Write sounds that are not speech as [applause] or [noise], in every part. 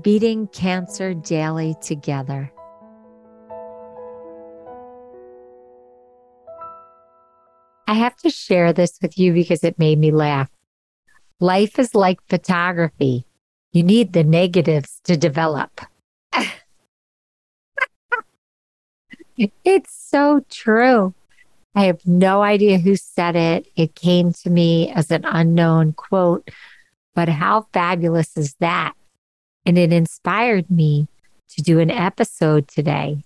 beating cancer daily together. I have to share this with you because it made me laugh. Life is like photography. You need the negatives to develop. it's so true. I have no idea who said it. It came to me as an unknown quote, but how fabulous is that? And it inspired me to do an episode today.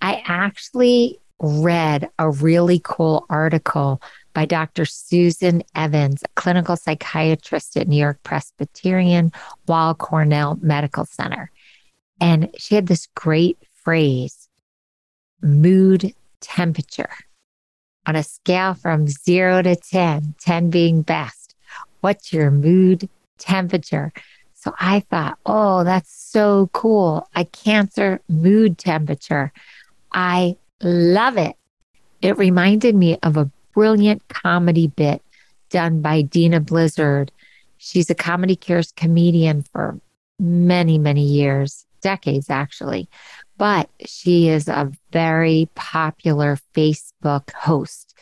I actually read a really cool article by Dr. Susan Evans, a clinical psychiatrist at New York Presbyterian Weill Cornell Medical Center. And she had this great phrase mood temperature on a scale from zero to 10, 10 being best. What's your mood temperature? So I thought, oh, that's so cool. A cancer mood temperature. I love it. It reminded me of a brilliant comedy bit done by Dena Blizzard. She's a comedy cures comedian for many, many years, decades actually. But she is a very popular Facebook host.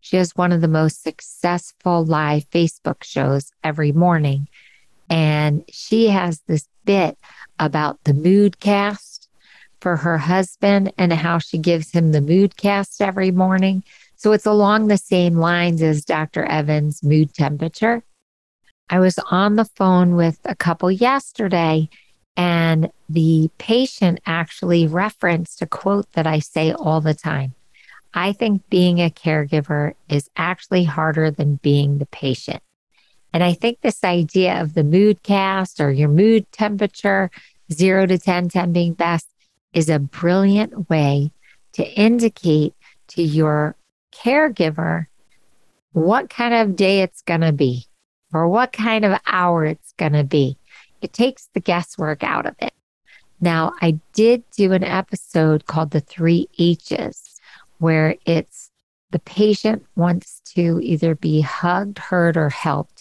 She has one of the most successful live Facebook shows every morning. And she has this bit about the mood cast for her husband and how she gives him the mood cast every morning. So it's along the same lines as Dr. Evans' mood temperature. I was on the phone with a couple yesterday, and the patient actually referenced a quote that I say all the time. I think being a caregiver is actually harder than being the patient. And I think this idea of the mood cast or your mood temperature, zero to 10, 10 being best, is a brilliant way to indicate to your caregiver what kind of day it's going to be or what kind of hour it's going to be. It takes the guesswork out of it. Now, I did do an episode called The Three H's, where it's the patient wants to either be hugged, heard, or helped.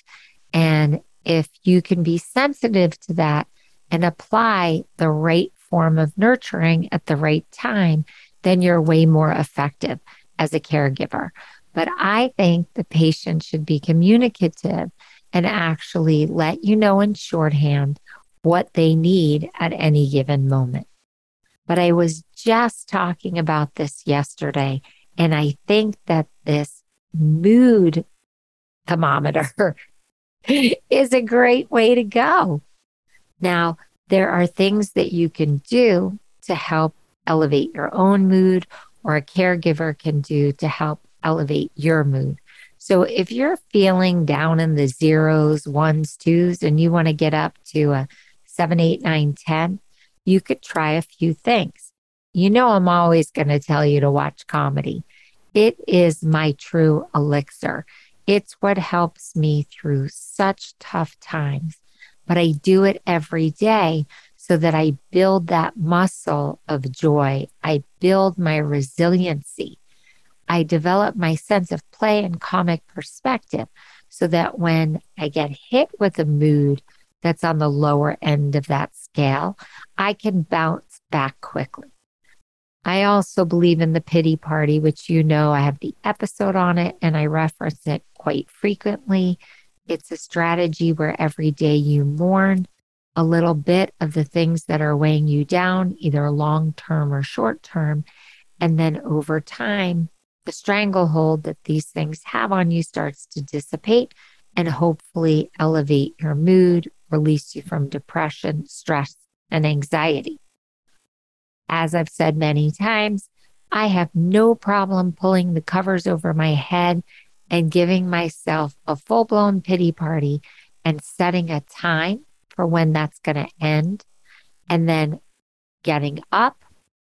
And if you can be sensitive to that and apply the right form of nurturing at the right time, then you're way more effective as a caregiver. But I think the patient should be communicative and actually let you know in shorthand what they need at any given moment. But I was just talking about this yesterday, and I think that this mood thermometer [laughs] is a great way to go. Now, there are things that you can do to help elevate your own mood, or a caregiver can do to help elevate your mood. So, if you're feeling down in the zeros, ones, twos, and you want to get up to a seven, eight, nine, 10, you could try a few things. You know, I'm always going to tell you to watch comedy. It is my true elixir. It's what helps me through such tough times. But I do it every day so that I build that muscle of joy. I build my resiliency. I develop my sense of play and comic perspective so that when I get hit with a mood that's on the lower end of that scale, I can bounce back quickly. I also believe in the pity party, which you know I have the episode on it and I reference it quite frequently. It's a strategy where every day you mourn a little bit of the things that are weighing you down, either long term or short term. And then over time, the stranglehold that these things have on you starts to dissipate and hopefully elevate your mood, release you from depression, stress, and anxiety. As I've said many times, I have no problem pulling the covers over my head and giving myself a full blown pity party and setting a time for when that's going to end. And then getting up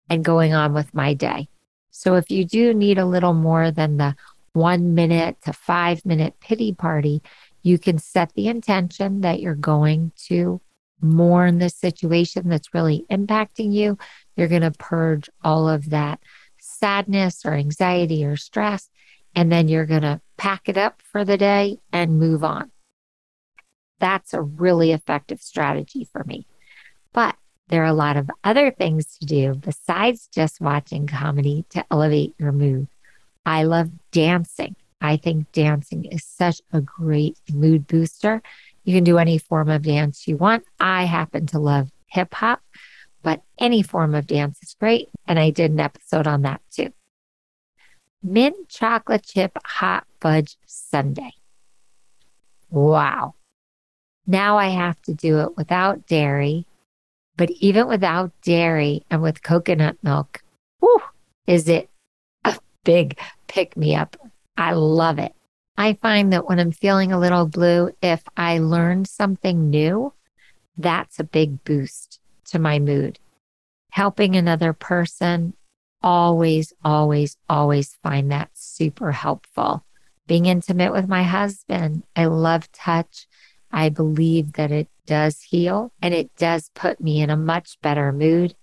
and going on with my day. So if you do need a little more than the one minute to five minute pity party, you can set the intention that you're going to mourn the situation that's really impacting you. You're going to purge all of that sadness or anxiety or stress, and then you're going to pack it up for the day and move on. That's a really effective strategy for me. But there are a lot of other things to do besides just watching comedy to elevate your mood. I love dancing. I think dancing is such a great mood booster. You can do any form of dance you want. I happen to love hip hop, but any form of dance is great. And I did an episode on that too. Mint chocolate chip hot fudge sundae. Wow. Now I have to do it without dairy, but even without dairy and with coconut milk, whew, is it a big pick me up. I love it. I find that when I'm feeling a little blue, if I learn something new, that's a big boost to my mood. Helping another person, always, always, always find that super helpful. Being intimate with my husband, I love touch. I believe that it does heal and it does put me in a much better mood.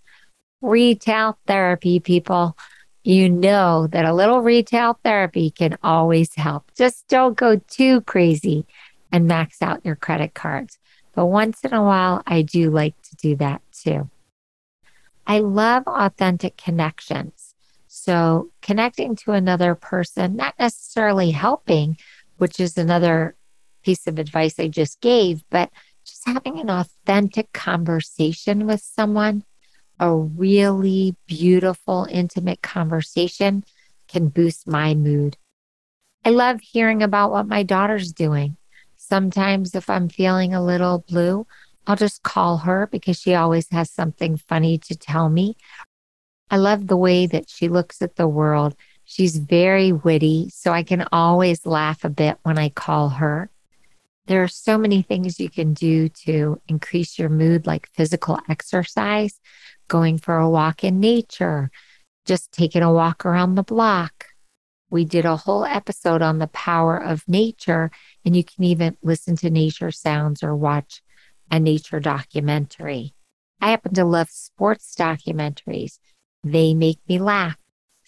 Retail therapy, people. You know that a little retail therapy can always help. Just don't go too crazy and max out your credit cards. But once in a while, I do like to do that too. I love authentic connections. So, connecting to another person, not necessarily helping, which is another piece of advice I just gave, but just having an authentic conversation with someone, a really beautiful, intimate conversation can boost my mood. I love hearing about what my daughter's doing. Sometimes, if I'm feeling a little blue, I'll just call her because she always has something funny to tell me. I love the way that she looks at the world. She's very witty, so I can always laugh a bit when I call her. There are so many things you can do to increase your mood, like physical exercise, going for a walk in nature, just taking a walk around the block. We did a whole episode on the power of nature, and you can even listen to nature sounds or watch a nature documentary. I happen to love sports documentaries. They make me laugh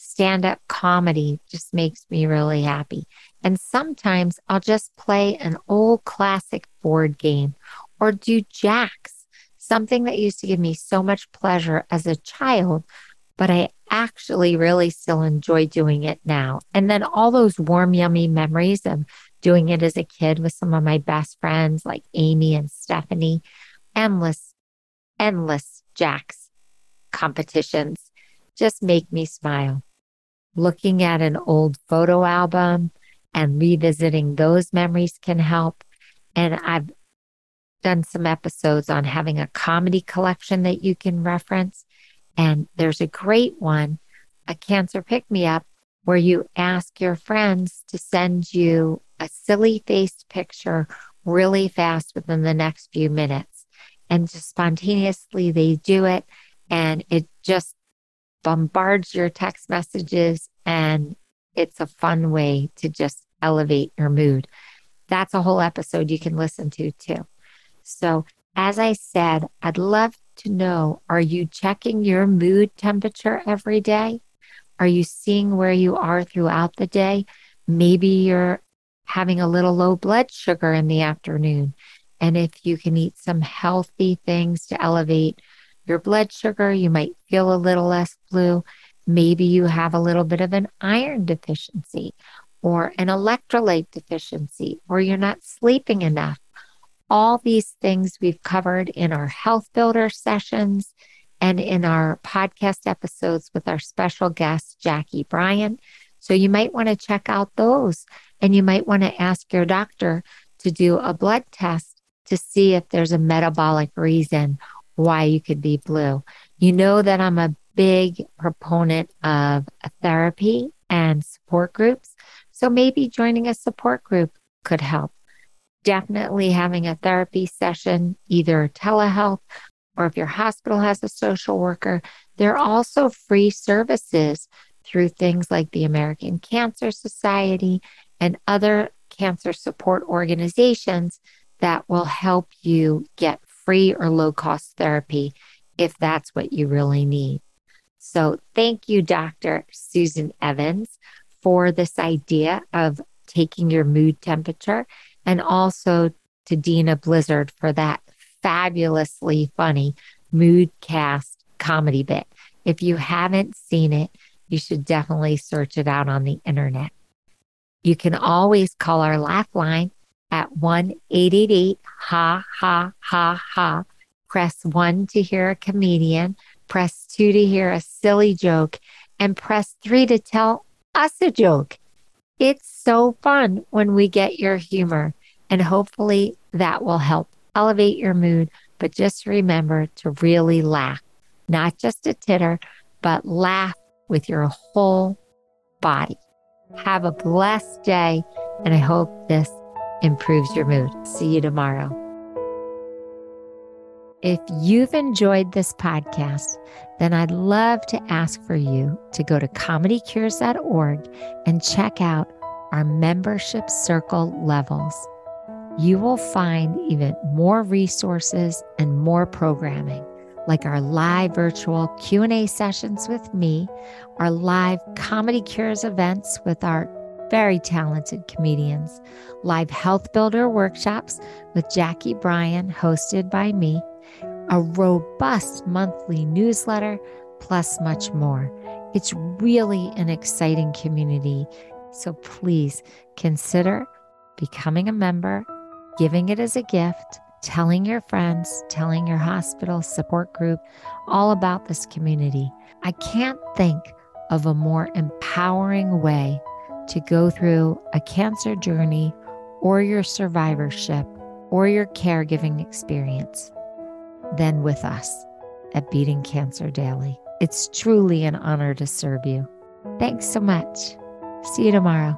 stand up comedy just makes me really happy. And sometimes I'll just play an old classic board game or do jacks, something that used to give me so much pleasure as a child, but I actually really still enjoy doing it now. And then all those warm, yummy memories of doing it as a kid with some of my best friends like Amy and Stephanie, endless, endless jacks competitions just make me smile looking at an old photo album and revisiting those memories can help. And I've done some episodes on having a comedy collection that you can reference. And there's a great one, a cancer pick me up, where you ask your friends to send you a silly faced picture really fast within the next few minutes. And just spontaneously, they do it. And it just bombards your text messages and it's a fun way to just elevate your mood. That's a whole episode you can listen to too. So, as I said, I'd love to know are you checking your mood temperature every day? Are you seeing where you are throughout the day? Maybe you're having a little low blood sugar in the afternoon. And if you can eat some healthy things to elevate your blood sugar, you might feel a little less blue. Maybe you have a little bit of an iron deficiency or an electrolyte deficiency, or you're not sleeping enough. All these things we've covered in our health builder sessions and in our podcast episodes with our special guest, Jackie Bryan. So you might want to check out those and you might want to ask your doctor to do a blood test to see if there's a metabolic reason why you could be blue. You know that I'm a big proponent of therapy and support groups. So maybe joining a support group could help. Definitely having a therapy session, either telehealth or if your hospital has a social worker, there are also free services through things like the American Cancer Society and other cancer support organizations that will help you get free or low cost therapy if that's what you really need. So, thank you, Dr. Susan Evans, for this idea of taking your mood temperature, and also to Dena Blizzard for that fabulously funny mood cast comedy bit. If you haven't seen it, you should definitely search it out on the internet. You can always call our laugh line at 1 888 ha ha ha ha. Press 1 to hear a comedian, press 2 to hear a silly joke, and press 3 to tell us a joke. It's so fun when we get your humor, and hopefully that will help elevate your mood. But just remember to really laugh, not just a titter, but laugh with your whole body. Have a blessed day, and I hope this improves your mood. See you tomorrow. If you've enjoyed this podcast, then I'd love to ask for you to go to comedycures.org and check out our membership circle levels. You will find even more resources and more programming like our live virtual Q&A sessions with me, our live Comedy Cures events with our very talented comedians, live health builder workshops with Jackie Bryan, hosted by me, a robust monthly newsletter, plus much more. It's really an exciting community. So please consider becoming a member, giving it as a gift, telling your friends, telling your hospital support group all about this community. I can't think of a more empowering way to go through a cancer journey or your survivorship or your caregiving experience than with us at Beating Cancer Daily. It's truly an honor to serve you. Thanks so much. See you tomorrow.